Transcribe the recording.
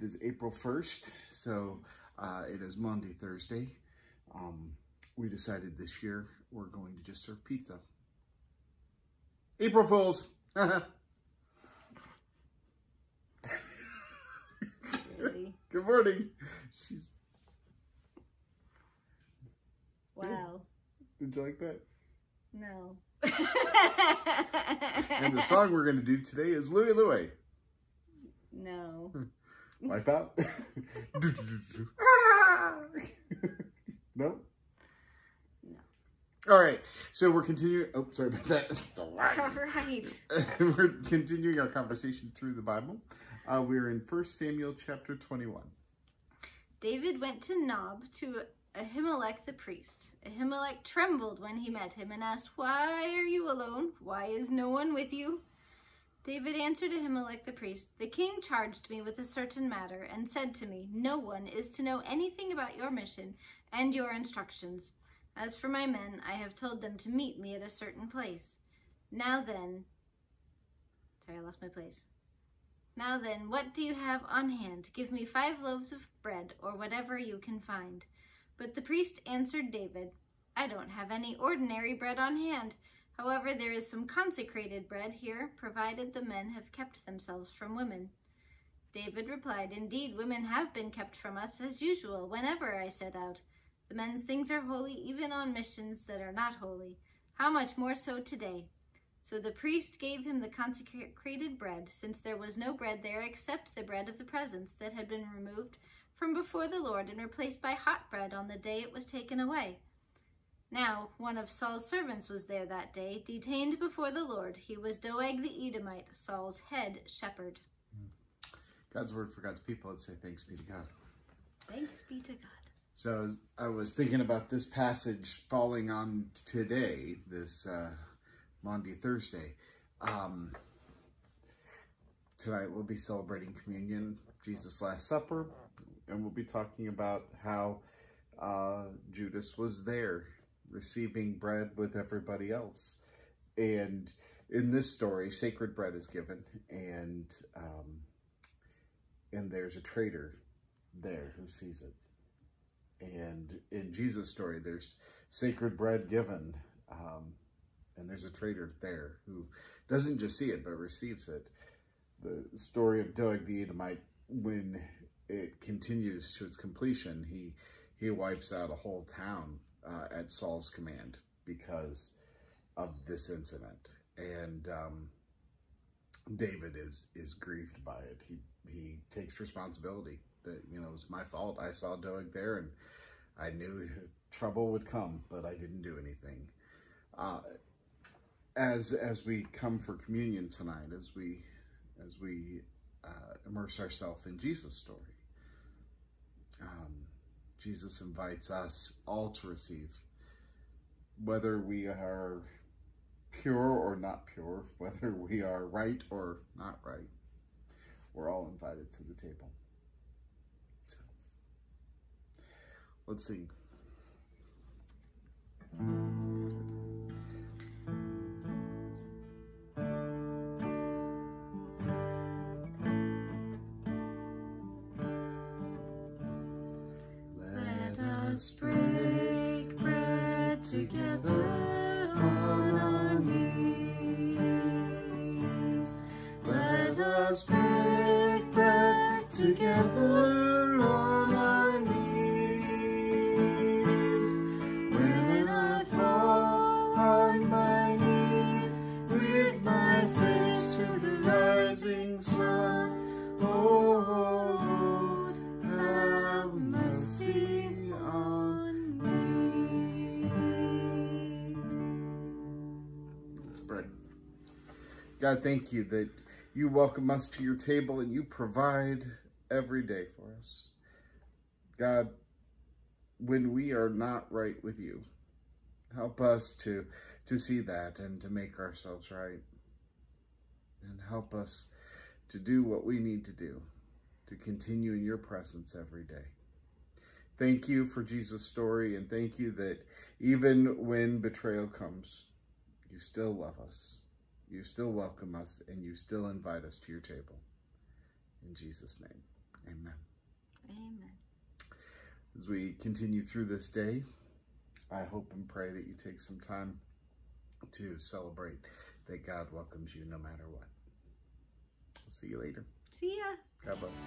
It is April 1st, so uh, it is Maundy, Thursday. Um, we decided this year we're going to just serve pizza. April Fools! Really? Good morning. She's. Wow. Did you like that? No. And the song we're going to do today is Louie Louie. No. Wipe out. no? No. All right. So we're continuing. Oh, sorry about that. All right. we're continuing our conversation through the Bible. Uh, we're in 1 Samuel chapter 21. David went to Nob to Ahimelech the priest. Ahimelech trembled when he met him and asked, Why are you alone? Why is no one with you? David answered Ahimelech the priest, The king charged me with a certain matter and said to me, No one is to know anything about your mission and your instructions. As for my men, I have told them to meet me at a certain place. Now then, sorry, I lost my place. Now then, what do you have on hand? Give me five loaves of bread, or whatever you can find. But the priest answered David, I don't have any ordinary bread on hand. However, there is some consecrated bread here, provided the men have kept themselves from women. David replied, Indeed, women have been kept from us as usual, whenever I set out. The men's things are holy, even on missions that are not holy. How much more so today? So the priest gave him the consecrated bread, since there was no bread there except the bread of the presence that had been removed from before the Lord and replaced by hot bread on the day it was taken away. Now, one of Saul's servants was there that day, detained before the Lord. He was Doeg the Edomite, Saul's head shepherd. God's word for God's people. Let's say thanks be to God. Thanks be to God. So I was, I was thinking about this passage falling on today, this uh, Maundy, Thursday. Um, tonight we'll be celebrating communion, Jesus' Last Supper, and we'll be talking about how uh, Judas was there receiving bread with everybody else. And in this story, sacred bread is given, and um, and there's a traitor there who sees it. And in Jesus' story, there's sacred bread given, um, and there's a traitor there who doesn't just see it, but receives it. The story of Doeg the Edomite, when it continues to its completion, he, he wipes out a whole town uh, at Saul's command because of this incident. And um, David is, is grieved by it. He, he takes responsibility that, you know, it was my fault. I saw Doeg there and I knew trouble would come, but I didn't do anything. Uh, as as we come for communion tonight, as we as we uh, immerse ourselves in Jesus' story, um, Jesus invites us all to receive, whether we are pure or not pure, whether we are right or not right. We're all invited to the table. So, let's sing. Let us break bread together on our knees. Let us break bread together God, thank you that you welcome us to your table and you provide every day for us. God, when we are not right with you, help us to, to see that and to make ourselves right. And help us to do what we need to do to continue in your presence every day. Thank you for Jesus' story and thank you that even when betrayal comes, you still love us. You still welcome us and you still invite us to your table. In Jesus' name, amen. Amen. As we continue through this day, I hope and pray that you take some time to celebrate that God welcomes you no matter what. See you later. See ya. God bless.